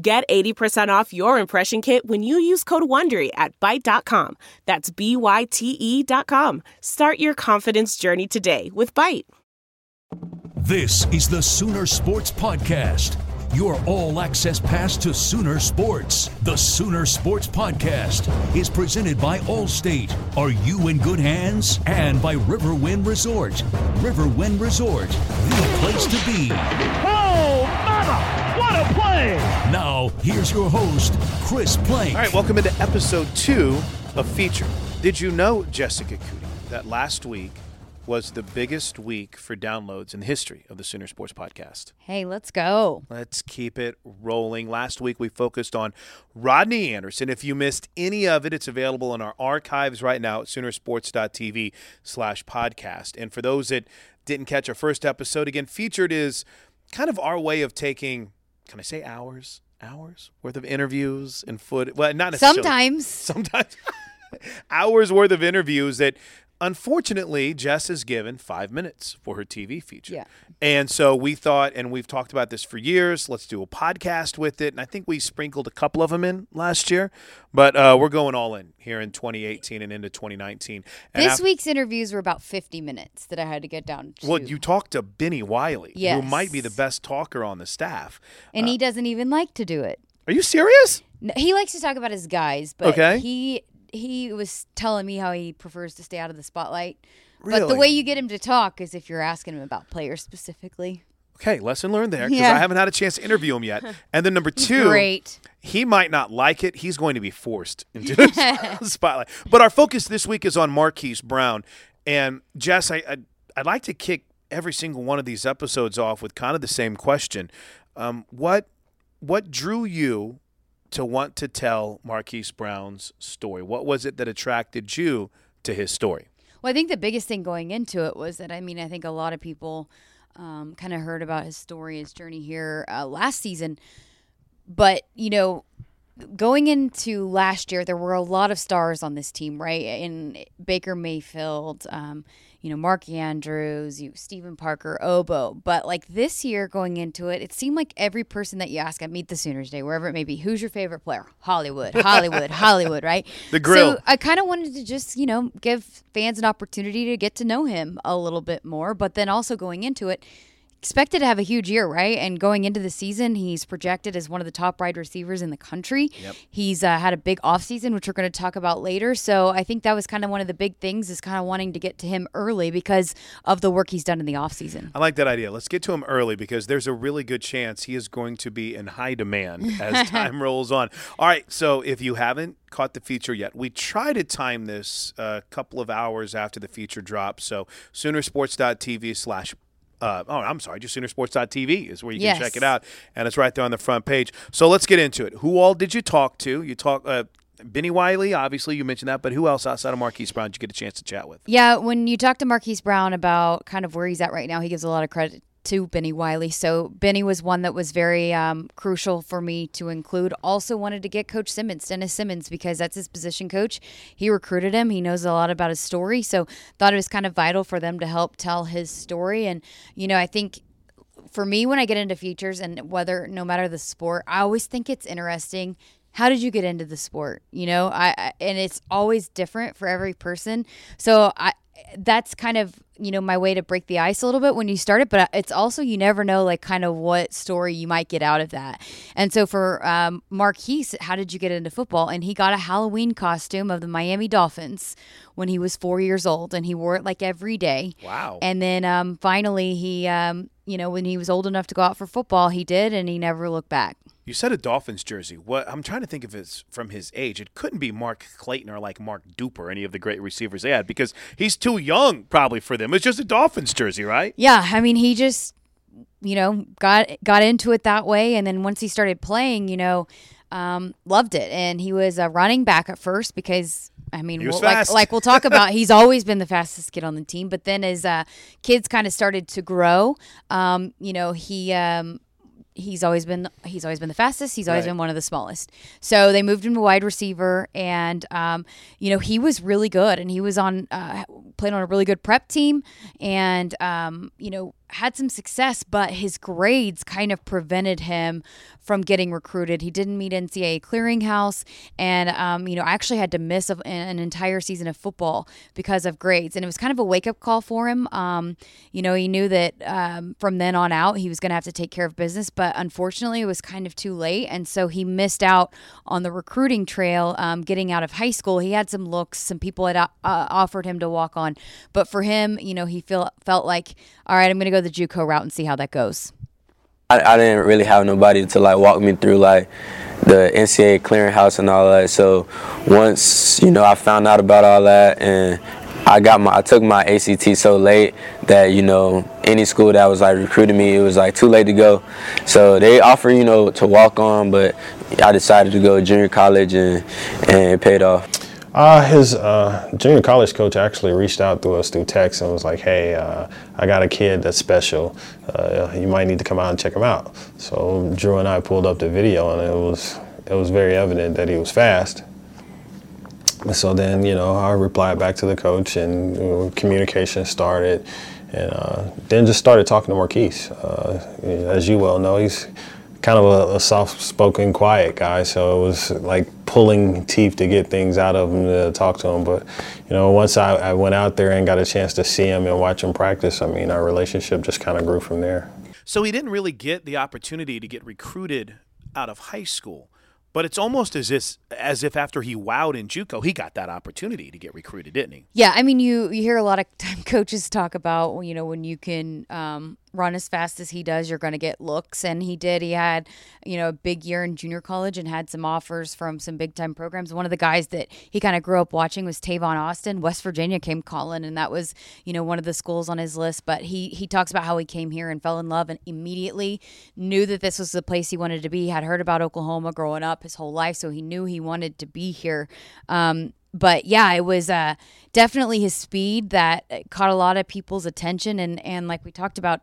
Get 80% off your impression kit when you use code WONDERY at Byte.com. That's B-Y-T-E dot com. Start your confidence journey today with Byte. This is the Sooner Sports Podcast. Your all access pass to Sooner Sports. The Sooner Sports Podcast is presented by Allstate. Are you in good hands? And by Riverwind Resort. Riverwind Resort, the place to be. Mama! What a play! Now, here's your host, Chris Plank. All right, welcome into episode two of Feature. Did you know, Jessica Coody, that last week was the biggest week for downloads in the history of the Sooner Sports Podcast? Hey, let's go. Let's keep it rolling. Last week we focused on Rodney Anderson. If you missed any of it, it's available in our archives right now at Soonersports.tv slash podcast. And for those that didn't catch our first episode, again, featured is kind of our way of taking, can I say hours? Hours worth of interviews and foot. Well, not necessarily. Sometimes. Sometimes. hours worth of interviews that unfortunately Jess is given five minutes for her TV feature. Yeah. And so we thought, and we've talked about this for years, let's do a podcast with it. And I think we sprinkled a couple of them in last year, but uh, we're going all in here in 2018 and into 2019. And This week's interviews were about 50 minutes that I had to get down to. Well, you talked to Bennie Wylie, who might be the best talker on the staff. and he doesn't even like to do it. Are you serious? He likes to talk about his guys, but Okay. he he was telling me how he prefers to stay out of the spotlight. But the way you get him to talk is if you're asking him about players specifically. Okay, lesson learned there because Yeah. I haven't had a chance to interview him yet. And then number two, Great. he might not like it. He's going to be forced into the spotlight. But our focus this week is on Marquise Brown. And Jess, I, I, I'd like to kick every single one of these episodes off with kind of the same question. Um, what what drew you to want to tell Marquise Brown's story? What was it that attracted you to his story? Well, I think the biggest thing going into it was that I mean I think a lot of people um, kind of heard about his story, his journey here uh, last season, but you know, going into last year, there were a lot of stars on this team, right? In Baker Mayfield, um, you know, Mark Andrews, you Steven Parker, Ogbo. But like this year, going into it, it seemed like every person that you ask at Meet the Sooners Day, wherever it may be, who's your favorite player? Hollywood, Hollywood, Hollywood, right? The grill. So I kind of wanted to just, you know, give fans an opportunity to get to know him a little bit more, but then also going into it, expected to have a huge year, right? And going into the season, he's projected as one of the top wide receivers in the country. Yep. He's uh, had a big offseason, which we're going to talk about later. So I think that was kind of one of the big things is kind of wanting to get to him early because of the work he's done in the offseason. I like that idea. Let's get to him early because there's a really good chance he is going to be in high demand as time rolls on. All right, so if you haven't caught the feature yet, we try to time this a couple of hours after the feature drops. So Soonersports.tv slash uh, oh, I'm sorry, just Soonersports.tv is where you can Yes. check it out, and it's right there on the front page. So let's get into it. Who all did you talk to? You talk. Uh, Bennie Wylie, obviously you mentioned that, but who else outside of Marquise Brown did you get a chance to chat with? Yeah, when you talk to Marquise Brown about kind of where he's at right now, he gives a lot of credit to Bennie Wylie. So Bennie was one that was very um, crucial for me to include. Also wanted to get Coach Simmons, Dennis Simmons, because that's his position coach. He recruited him. He knows a lot about his story. So thought it was kind of vital for them to help tell his story. And you know, I think for me when I get into futures and whether no matter the sport, I always think it's interesting how did you get into the sport? You know I, I, and it's always different for every person. So i that's kind of you know my way to break the ice a little bit when you start it but it's also you never know like kind of what story you might get out of that. And so for um, marquise how did you get into football? And he got a halloween costume of the miami dolphins when he was four years old and he wore it like every day. Wow. and then um, finally he um, you know when he was old enough to go out for football he did and he never looked back You said a Dolphins jersey. What I'm trying to think if it's from his age. It couldn't be Mark Clayton or like Mark Duper, any of the great receivers they had, because he's too young probably for them. It's just a Dolphins jersey, right? Yeah, I mean, he just, you know, got got into it that way, and then once he started playing, you know, um, loved it. And he was a running back at first because. I mean, we'll- like, like we'll talk about, he's always been the fastest kid on the team. But then as uh, kids kind of started to grow, um, you know, he um, he's always been he's always been the fastest. He's always Right. been one of the smallest. So they moved him to wide receiver, and um, you know he was really good, and he was on uh, played on a really good prep team, and um, you know had some success, but his grades kind of prevented him from getting recruited. He didn't meet NCAA clearinghouse, and um, you know I actually had to miss a, an entire season of football because of grades, and it was kind of a wake up call for him. Um, you know he knew that um, from then on out he was going to have to take care of business, but unfortunately it was kind of too late, and so he missed out on the recruiting trail. Um, getting out of high school, he had some looks, some people had uh, offered him to walk on, but for him, you know he feel, felt like, all right, I'm going to go the JUCO route and see how that goes. I, I didn't really have nobody to like walk me through like the NCAA clearinghouse and all that. So once you know I found out about all that and I got my I took my ACT so late that you know any school that was like recruiting me it was like too late to go. So they offered you know to walk on, but I decided to go junior college and and it paid off. Uh, his uh, junior college coach actually reached out to us through text and was like, "Hey, uh, I got a kid that's special. Uh, you might need to come out and check him out." So Drew and I pulled up the video, and it was it was very evident that he was fast. So then, you know, I replied back to the coach, and communication started, and uh, then just started talking to Marquise. Uh, as you well know, he's kind of a, a soft-spoken, quiet guy, so it was like pulling teeth to get things out of him to talk to him. But you know, once I, I went out there and got a chance to see him and watch him practice, I mean, our relationship just kind of grew from there. So he didn't really get the opportunity to get recruited out of high school. But it's almost as if, as if after he wowed in JUCO, he got that opportunity to get recruited, didn't he? Yeah, I mean, you you hear a lot of time coaches talk about you know when you can um, run as fast as he does, you're going to get looks, and he did. He had you know a big year in junior college and had some offers from some big time programs. One of the guys that he kind of grew up watching was Tavon Austin. West Virginia came calling, and that was you know one of the schools on his list. But he he talks about how he came here and fell in love and immediately knew that this was the place he wanted to be. He had heard about Oklahoma growing up his whole life, so he knew he wanted to be here. Um, but yeah, it was uh, definitely his speed that caught a lot of people's attention, and and like we talked about,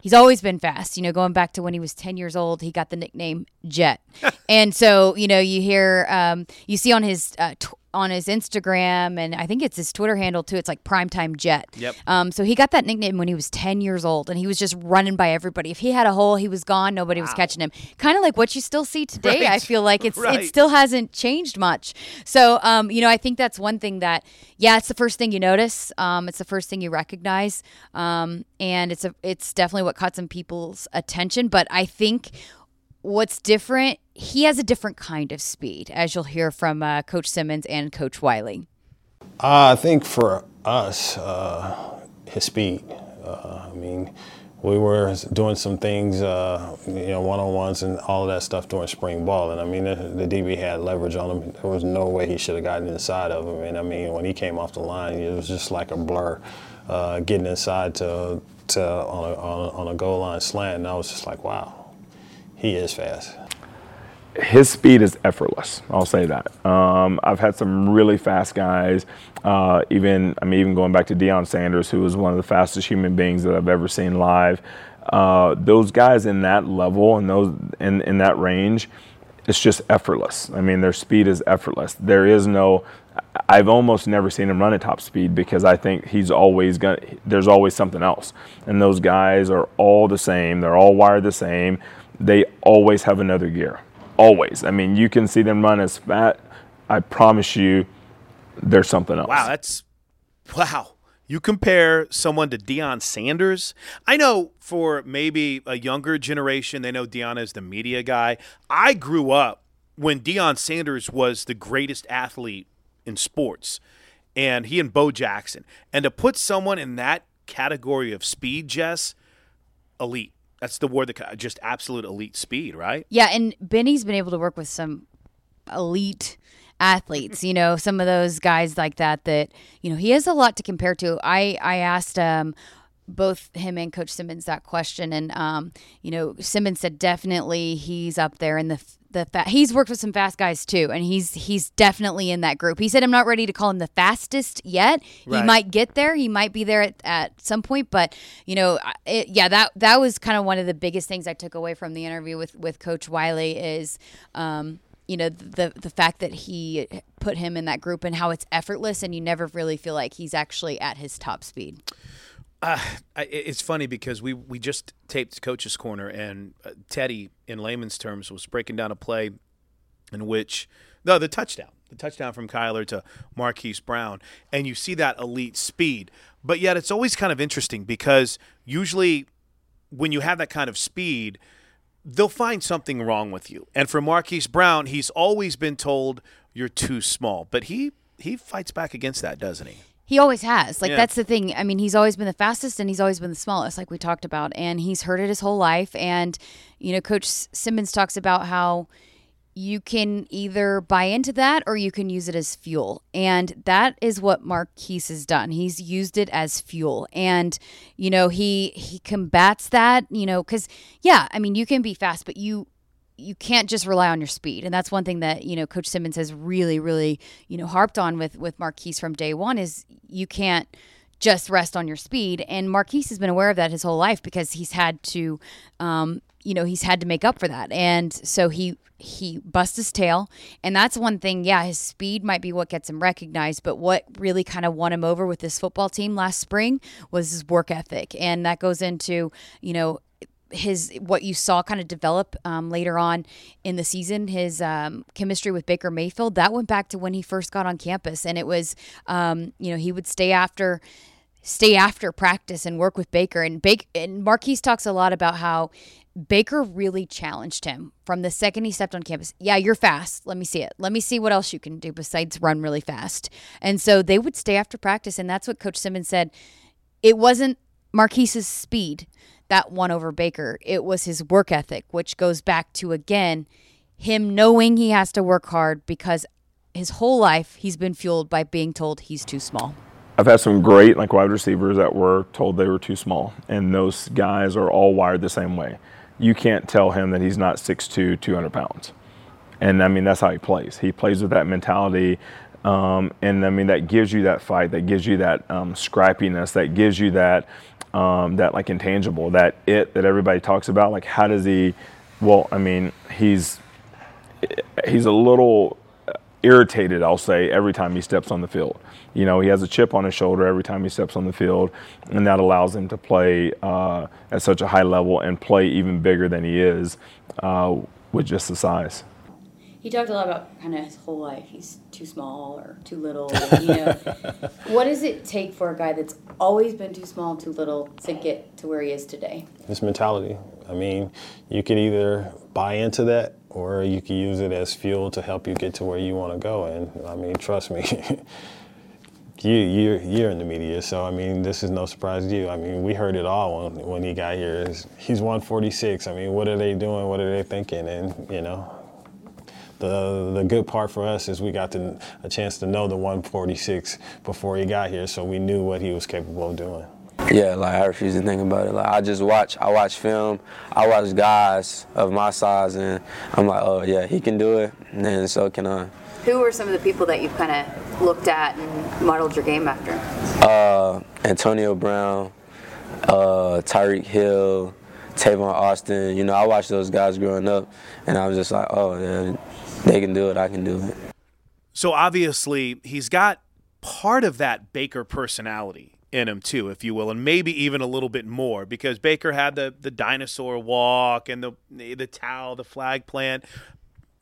he's always been fast. You know, going back to when he was ten years old, he got the nickname Jet, and so you know you hear um, you see on his uh, on his Instagram and I think it's his Twitter handle too. It's like Primetime Jet. Yep. Um, so he got that nickname when he was 10 years old and he was just running by everybody. If he had a hole, he was gone. Nobody was catching him. Kind of like what you still see today. I feel like it's Right. it still hasn't changed much. So, um, you know, I think that's one thing that, yeah, it's the first thing you notice. Um, it's the first thing you recognize. Um, and it's a, it's definitely what caught some people's attention. But I think what's different, he has a different kind of speed, as you'll hear from uh, Coach Simmons and Coach Wylie. Uh, I think for us, uh, his speed. Uh, I mean, we were doing some things, uh, you know, one-on-ones and all of that stuff during spring ball. And I mean, the, the DB had leverage on him. There was no way he should have gotten inside of him. And I mean, when he came off the line, it was just like a blur, uh, getting inside to to on a, on a on a goal line slant. And I was just like, wow, he is fast. his speed is effortless. I'll say that. Um, I've had some really fast guys. Uh, even I mean, even going back to Deion Sanders, who was one of the fastest human beings that I've ever seen live. Uh, those guys in that level and those in in that range, it's just effortless. I mean, their speed is effortless. There is no. I've almost never seen him run at top speed because I think he's always going. There's always something else, and those guys are all the same. They're all wired the same. They always have another gear always. I mean, you can see them run as fat. I promise you, there's something else. Wow, that's wow. You compare someone to Deion Sanders. I know for maybe a younger generation, they know Deion is the media guy. I grew up when Deion Sanders was the greatest athlete in sports, and he and Bo Jackson. And to put someone in that category of speed, Jess, elite. That's the word that just absolute elite speed, right? Yeah, and Bennie's been able to work with some elite athletes you know some of those guys like that that you know he has a lot to compare to i i asked um both him and coach simmons that question and um you know simmons said definitely he's up there in the the fa- he's worked with some fast guys too, and he's he's definitely in that group. He said I'm not ready to call him the fastest yet. Right. He might get there. He might be there at, at some point, but you know, it, yeah, that that was kind of one of the biggest things I took away from the interview with with Coach Wylie is. Um, you know the the fact that he put him in that group and how it's effortless and you never really feel like he's actually at his top speed. Uh, it's funny because we, we just taped Coach's Corner, and uh, Teddy, in layman's terms, was breaking down a play in which no, the touchdown, the touchdown from Kyler to Marquise Brown, and you see that elite speed. But yet, it's always kind of interesting because usually, when you have that kind of speed, they'll find something wrong with you. And for Marquise Brown, he's always been told you're too small, but he he fights back against that, doesn't he? He always has. Like yeah. that's the thing. I mean, he's always been the fastest and he's always been the smallest, like we talked about. And he's heard it his whole life. And, you know, Coach Simmons talks about how you can either buy into that or you can use it as fuel. And that is what Marquise has done. He's used it as fuel. And, you know, he he combats that, you know, cuz yeah, I mean, you can be fast, but you you can't just rely on your speed. And that's one thing that, you know, Coach Simmons has really, really, you know, harped on with with Marquise from day one is you can't just rest on your speed. And Marquise has been aware of that his whole life because he's had to um, you know, he's had to make up for that. And so he he busts his tail. And that's one thing, yeah, his speed might be what gets him recognized, but what really kind of won him over with this football team last spring was his work ethic. And that goes into, you know, his what you saw kind of develop um, later on in the season, his um, chemistry with Baker Mayfield, that went back to when he first got on campus, and it was, um, you know, he would stay after stay after practice and work with Baker. And Baker and Marquise talks a lot about how Baker really challenged him from the second he stepped on campus. Yeah, you're fast. Let me see it. Let me see what else you can do besides run really fast. And so they would stay after practice, and that's what Coach Simmons said. It wasn't Marquise's speed that won over Baker. It was his work ethic, which goes back to again him knowing he has to work hard because his whole life he's been fueled by being told he's too small. I've had some great like wide receivers that were told they were too small, and those guys are all wired the same way. You can't tell him that he's not 6'2", 200 pounds. And I mean, that's how he plays. He plays with that mentality. Um, and I mean, that gives you that fight, that gives you that um, scrappiness, that gives you that um, that like intangible, that it that everybody talks about. Like, how does he? Well, I mean, he's he's a little irritated, I'll say, every time he steps on the field. You know, he has a chip on his shoulder every time he steps on the field, and that allows him to play uh, at such a high level and play even bigger than he is uh, with just the size he talked a lot about kind of his whole life. He's too small or too little. You know, what does it take for a guy that's always been too small, too little, to get to where he is today? His mentality. I mean, you can either buy into that or you can use it as fuel to help you get to where you want to go. And I mean, trust me. you, you're, you're in the media, so I mean, this is no surprise to you. I mean, we heard it all when, when he got here. He's 146. I mean, what are they doing? What are they thinking? And, you know, the the good part for us is we got to, a chance to know the 146 before he got here, so we knew what he was capable of doing. Yeah, like I refuse to think about it. Like I just watch, I watch film, I watch guys of my size, and I'm like, oh yeah, he can do it, and then so can I. Who are some of the people that you've kind of looked at and modeled your game after? Uh, Antonio Brown, uh, Tyreek Hill, Tavon Austin. You know, I watched those guys growing up, and I was just like, oh, yeah, they can do it, I can do it. So obviously, he's got part of that Baker personality in him too, if you will, and maybe even a little bit more because Baker had the the dinosaur walk and the the towel, the flag plant.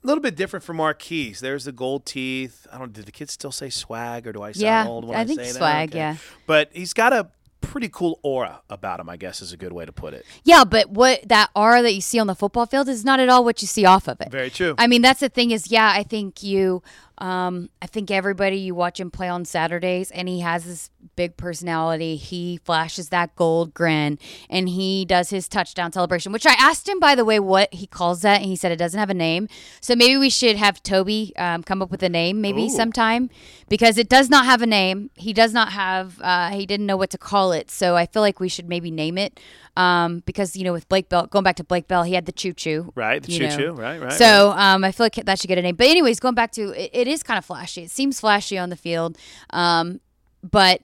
A little bit different from Marquise. There's the gold teeth. I don't. Did the kids still say swag, or do I sound Yeah, old when I I, think say swag, that? yeah. But he's got a pretty cool aura about him. I guess is a good way to put it. Yeah, but what that aura that you see on the football field is not at all what you see off of it. Very true. I mean, that's the thing is, yeah, I think you, um, I think everybody you watch him play on Saturdays, and he has this big personality. He flashes that gold grin, and he does his touchdown celebration. Which I asked him, by the way, what he calls that, and he said it doesn't have a name. So maybe we should have Toby um, come up with a name, maybe Ooh. sometime, because it does not have a name. He does not have. Uh, he didn't know what to call it. So I feel like we should maybe name it. Um, because you know, with Blake Bell, going back to Blake Bell, he had the choo choo, Right, the choo-choo, right, right, So um, I feel like that should get a name. But anyways, going back to it, it is kind of flashy. It seems flashy on the field, um, but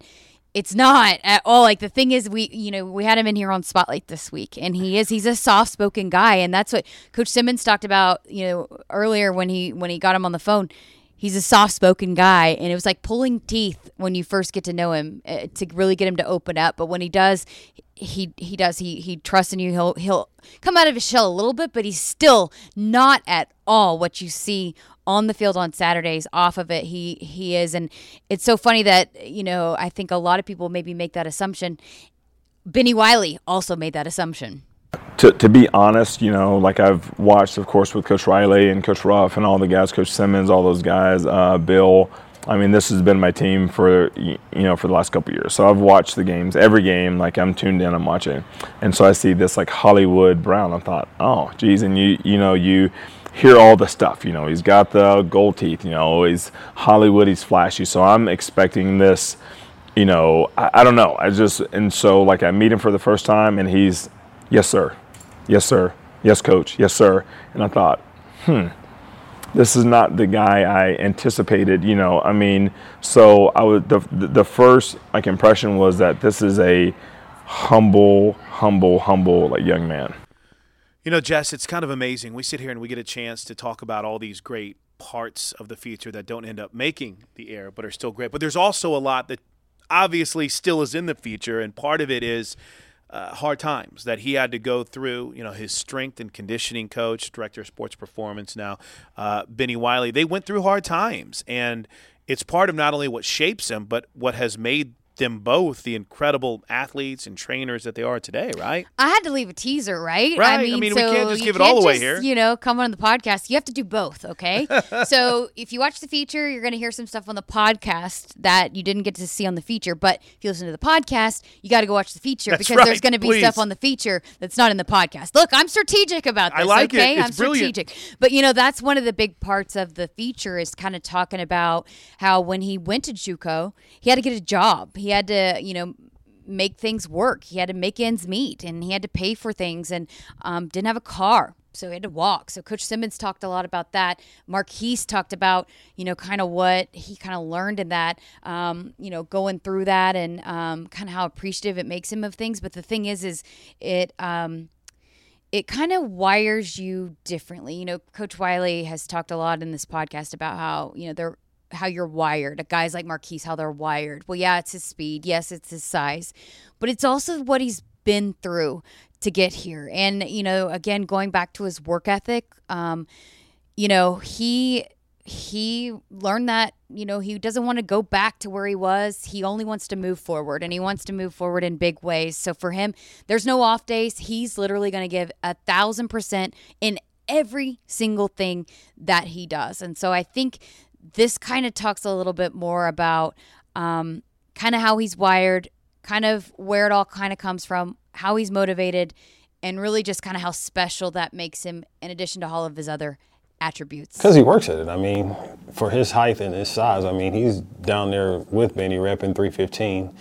it's not at all. Like the thing is, we you know we had him in here on Spotlight this week, and he is he's a soft spoken guy, and that's what Coach Simmons talked about. You know earlier when he when he got him on the phone. He's a soft spoken guy, and it was like pulling teeth when you first get to know him uh, to really get him to open up. But when he does, he he does he he trusts in you. He'll he'll come out of his shell a little bit, but he's still not at all what you see on the field on Saturdays. Off of it, he he is, and it's so funny that you know I think a lot of people maybe make that assumption. Bennie Wylie also made that assumption. to, to be honest, you know, like I've watched, of course, with Coach Riley and Coach Ruff and all the guys, Coach Simmons, all those guys, uh, Bill. I mean, this has been my team for you know for the last couple years. So I've watched the games, every game. Like I'm tuned in, I'm watching, and so I see this like Hollywood Brown. I thought, oh, geez, and you you know you hear all the stuff. You know, he's got the gold teeth. You know, he's Hollywood, he's flashy. So I'm expecting this. You know, I, I don't know. I just and so like I meet him for the first time, and he's yes sir, yes sir, yes coach, yes sir, and I thought, hmm this is not the guy I anticipated. You know, I mean, so I was the the first like impression was that this is a humble, humble, humble like young man. You know, Jess, it's kind of amazing. We sit here and we get a chance to talk about all these great parts of the future that don't end up making the air, but are still great. But there's also a lot that obviously still is in the future, and part of it is uh, hard times that he had to go through. You know, his strength and conditioning coach, director of sports performance now, uh, Bennie Wylie, they went through hard times, and it's part of not only what shapes him, but what has made them both the incredible athletes and trainers that they are today, right? I had to leave a teaser, right? Right. I I mean, mean, we can't just you give it all away just, here. You know, come on the podcast. You have to do both, okay? so if you watch the feature, you're going to hear some stuff on the podcast that you didn't get to see on the feature. But if you listen to the podcast, you got to go watch the feature That's because right, there's going to be please. stuff on the feature that's not in the podcast. Look, I'm strategic about I this. like it. okay? It's I'm brilliant. strategic. But you know, that's one of the big parts of the feature is kind of talking about how when he went to JUCO, he had to get a job. He had to, you know, make things work. He had to make ends meet, and he had to pay for things, and um, didn't have a car. So he had to walk. So Coach Simmons talked a lot about that. Marquise talked about, you know, kind of what he kind of learned in that, um, you know, going through that and um, kind of how appreciative it makes him of things. But the thing is, is it, um, it kind of wires you differently. You know, Coach Wylie has talked a lot in this podcast about how, you know, they're how you're wired. Guys like Marquise, how they're wired. Well, yeah, it's his speed. Yes, it's his size. But it's also what he's been through to get here. And, you know, again, going back to his work ethic, um, you know, he he learned that you know he doesn't want to go back to where he was he only wants to move forward and he wants to move forward in big ways so for him there's no off days he's literally going to give a thousand percent in every single thing that he does and so i think this kind of talks a little bit more about um, kind of how he's wired kind of where it all kind of comes from how he's motivated and really just kind of how special that makes him in addition to all of his other attributes Because he works at it. I mean, for his height and his size, I mean, he's down there with Bennie repping 315.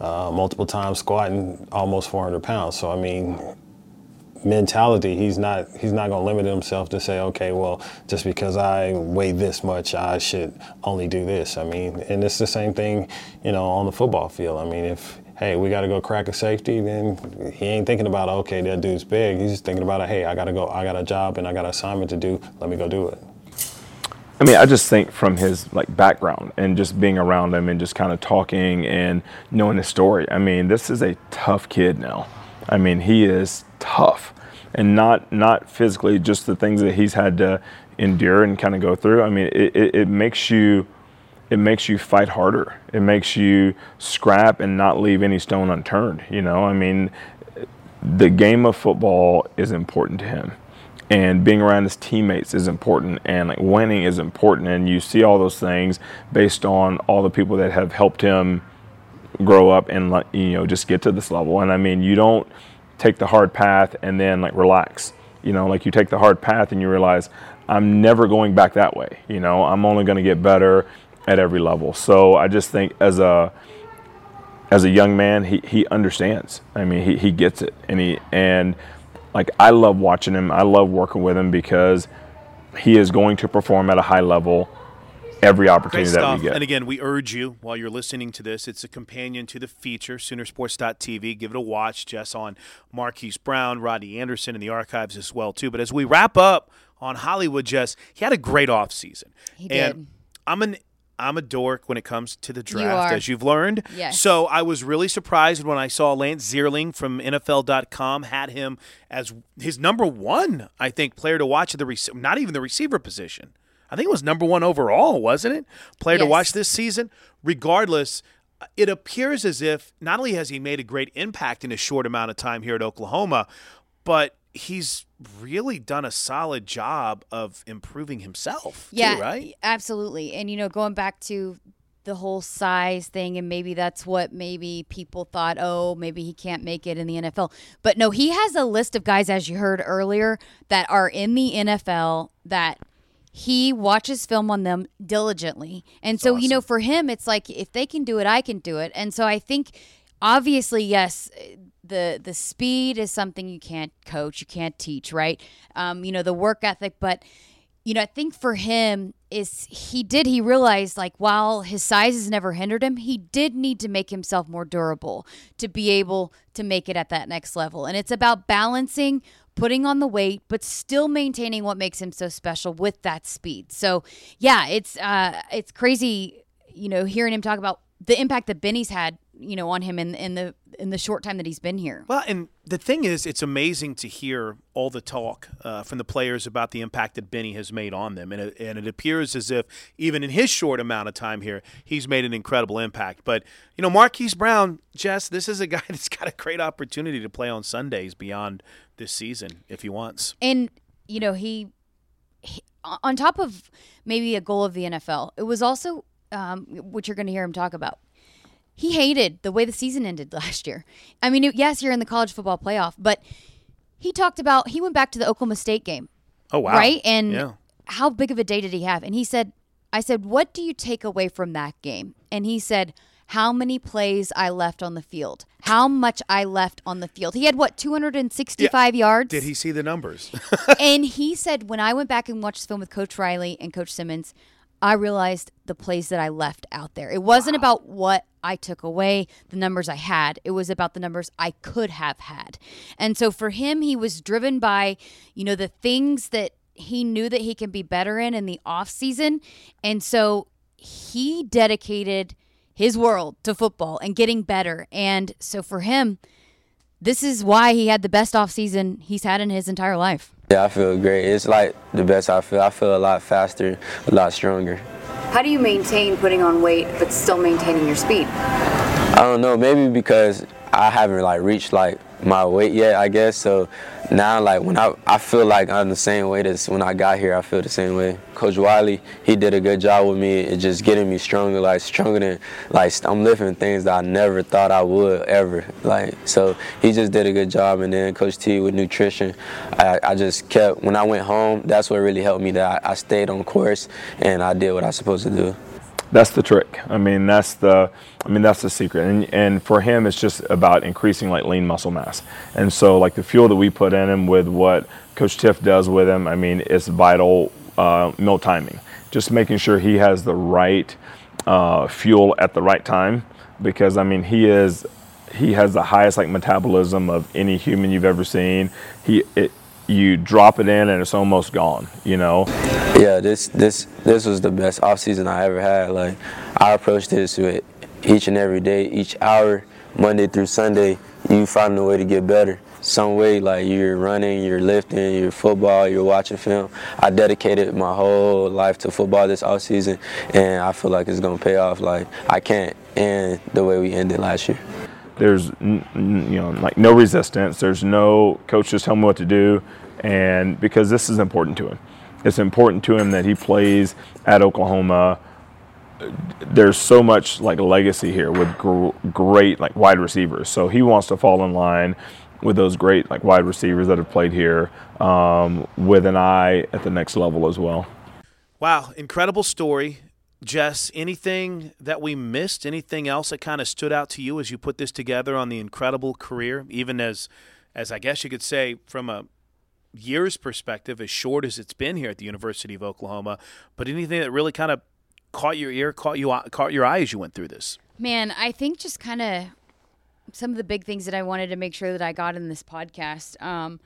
uh, multiple times squatting almost 400 pounds. So I mean, mentality, he's not he's not going to limit himself to say, okay, well, just because I weigh this much, I should only do this. I mean, and it's the same thing, you know, on the football field. I mean, if hey, we got to go crack a safety, then he ain't thinking about, okay, that dude's big. He's just thinking about, hey, I got to go, I got a job and I got an assignment to do. Let me go do it. I mean, I just think from his like background and just being around him and just kind of talking and knowing his story. I mean, this is a tough kid now. I mean, he is tough, and not not physically, just the things that he's had to endure and kind of go through. I mean, it, it, it makes you it makes you fight harder. It makes you scrap and not leave any stone unturned. You know, I mean, the game of football is important to him and being around his teammates is important and like winning is important and you see all those things based on all the people that have helped him grow up and you know just get to this level and i mean you don't take the hard path and then like relax. You know like you take the hard path and you realize i'm never going back that way. You know i'm only going to get better at every level. So i just think as a as a young man he, he understands. I mean he, he gets it. And he and like I love watching him. I love working with him because he is going to perform at a high level every opportunity that we get. And again, we urge you while you're listening to this, it's a companion to the feature, Soonersports.tv. Give it a watch, Jess, on Marquise Brown, Rodney Anderson, and the archives as well, too. But as we wrap up on Hollywood, Jess, he had a great offseason. He did. And I'm an I'm a dork when it comes to the draft, you as you've learned. Yes. So I was really surprised when I saw Lance Zierlein from NFL.com had him as his number one, I think, player to watch at the rec- not even the receiver position. I think it was number one overall, wasn't it? Player yes. to watch this season. Regardless, uh, it appears as if not only has he made a great impact in a short amount of time here at Oklahoma, but he's really done a solid job of improving himself. Yeah, too, right? Absolutely. And you know, going back to the whole size thing and maybe that's what maybe people thought oh maybe he can't make it in the NFL but no he has a list of guys as you heard earlier that are in the NFL that he watches film on them diligently and so awesome. you know for him it's like if they can do it I can do it and so I think obviously yes the the speed is something you can't coach, you can't teach, right? Um, you know, the work ethic, but you know, I think for him is he did he realized like while his size has never hindered him, he did need to make himself more durable to be able to make it at that next level. And it's about balancing putting on the weight but still maintaining what makes him so special with that speed. So, yeah, it's uh it's crazy, you know, hearing him talk about the impact that Bennie's had you know on him in in the in the short time that he's been here. Well, and the thing is, it's amazing to hear all the talk uh, from the players about the impact that Bennie has made on them, and it, and it appears as if even in his short amount of time here, he's made an incredible impact. But you know, Marquise Brown, Jess, this is a guy that's got a great opportunity to play on Sundays beyond this season if he wants. And you know, he, he on top of maybe a goal of the NFL, it was also um, which you're going to hear him talk about he hated the way the season ended last year. I mean, yes, you're in the college football playoff, but he talked about he went back to the Oklahoma State game. Oh wow! Right, and yeah. how big of a day did he have? And he said, "I said, what do you take away from that game?" And he said, "How many plays I left on the field? How much I left on the field? He had what 265 yeah. yards. Did he see the numbers? and he said, when I went back and watched the film with Coach Riley and Coach Simmons, I realized the plays that I left out there. It wasn't wow. about what I took away, the numbers I had. It was about the numbers I could have had. And so for him, he was driven by, you know, the things that he knew that he can be better in in the off season. And so he dedicated his world to football and getting better. And so for him, this is why he had the best off season he's had in his entire life. Yeah, I feel great. It's like the best I feel. I feel a lot faster, a lot stronger. How do you maintain putting on weight but still maintaining your speed? I don't know. Maybe because I haven't like reached like my weight yet, I guess. So now, like when I, I feel like I'm the same way as when I got here. I feel the same way. Coach Wylie, he did a good job with me. It just getting me stronger, like stronger than like I'm lifting things that I never thought I would ever. Like so, he just did a good job. And then Coach T with nutrition, I, I just kept when I went home. That's what really helped me. That I, I stayed on course and I did what I was supposed to do. That's the trick. I mean, that's the, I mean, that's the secret. And, and for him, it's just about increasing like lean muscle mass. And so, like the fuel that we put in him with what Coach Tiff does with him, I mean, it's vital uh, meal timing. Just making sure he has the right uh, fuel at the right time, because I mean, he is, he has the highest like metabolism of any human you've ever seen. He, it, you drop it in and it's almost gone, you know? Yeah, this this this was the best off season I ever had. Like I approached this with each and every day, each hour, Monday through Sunday, you find a way to get better. Some way, like you're running, you're lifting, you're football, you're watching film. I dedicated my whole life to football this off season, and I feel like it's gonna pay off. Like I can't end the way we ended last year. There's you know like no resistance. There's no coach just tell me what to do, and because this is important to him, it's important to him that he plays at Oklahoma. There's so much like legacy here with gr- great like wide receivers. So he wants to fall in line with those great like wide receivers that have played here, um, with an eye at the next level as well. Wow, incredible story. Jess, anything that we missed? Anything else that kind of stood out to you as you put this together on the incredible career, even as, as I guess you could say, from a years perspective, as short as it's been here at the University of Oklahoma, but anything that really kind of caught your ear, caught you, caught your eye as you went through this? Man, I think just kind of some of the big things that I wanted to make sure that I got in this podcast. Um,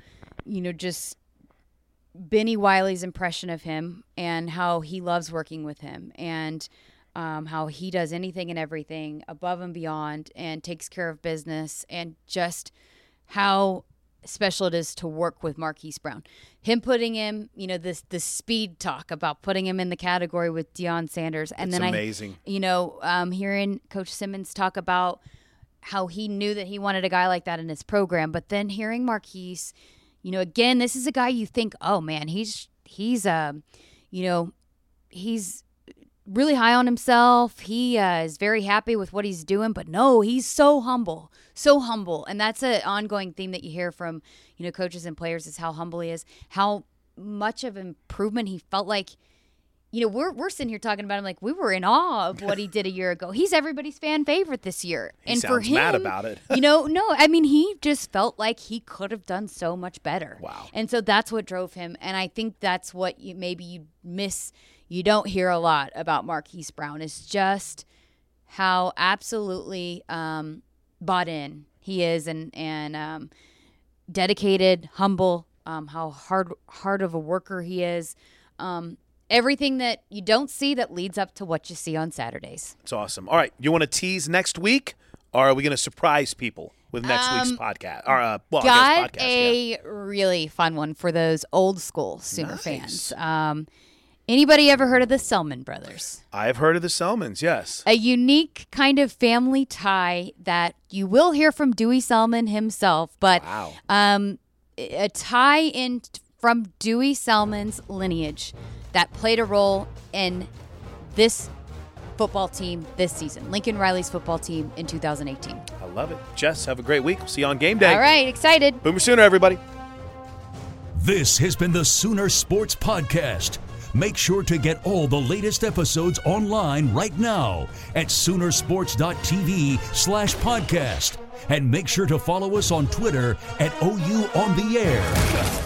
you know, just Bennie Wylie's impression of him and how he loves working with him and um, how he does anything and everything above and beyond and takes care of business and just how special it is to work with Marquise Brown. Him putting him, you know, this the speed talk about putting him in the category with Deion Sanders, and It's then amazing. I, you know, um, hearing Coach Simmons talk about how he knew that he wanted a guy like that in his program, but then hearing Marquise, you know, again, this is a guy you think, oh man, he's he's um, you know, he's really high on himself. He uh, is very happy with what he's doing, but no, he's so humble, so humble, and that's an ongoing theme that you hear from you know coaches and players is how humble he is, how much of improvement he felt like. You know, we're we're sitting here talking about him like we were in awe of what he did a year ago. He's everybody's fan favorite this year, He and for him, mad about it. you know, no, I mean, he just felt like he could have done so much better. Wow. And so that's what drove him. And I think that's what you maybe you miss. You don't hear a lot about Marquise Brown. Is just how absolutely um, bought in he is, and and um, dedicated, humble. Um, how hard hard of a worker he is. Um, everything that you don't see that leads up to what you see on Saturdays. It's awesome. All right, you want to tease next week, or are we going to surprise people with next week's Um, podcast? Or uh, well, I got podcast. yeah. a really fun one for those old school Sooner fans. Um, anybody ever heard of the Selmon brothers? I've heard of the Selmons. Yes. A unique kind of family tie that you will hear from Dewey Selmon himself, but Wow. um, a tie in t- from Dewey Selmon's lineage that played a role in this football team this season, Lincoln Riley's football team in 2018. I love it. Jess, have a great week. We'll see you on game day. All right, excited. Boomer Sooner, everybody. This has been the Sooner Sports Podcast. Make sure to get all the latest episodes online right now at Soonersports.tv slash podcast. And make sure to follow us on Twitter at OU on the air.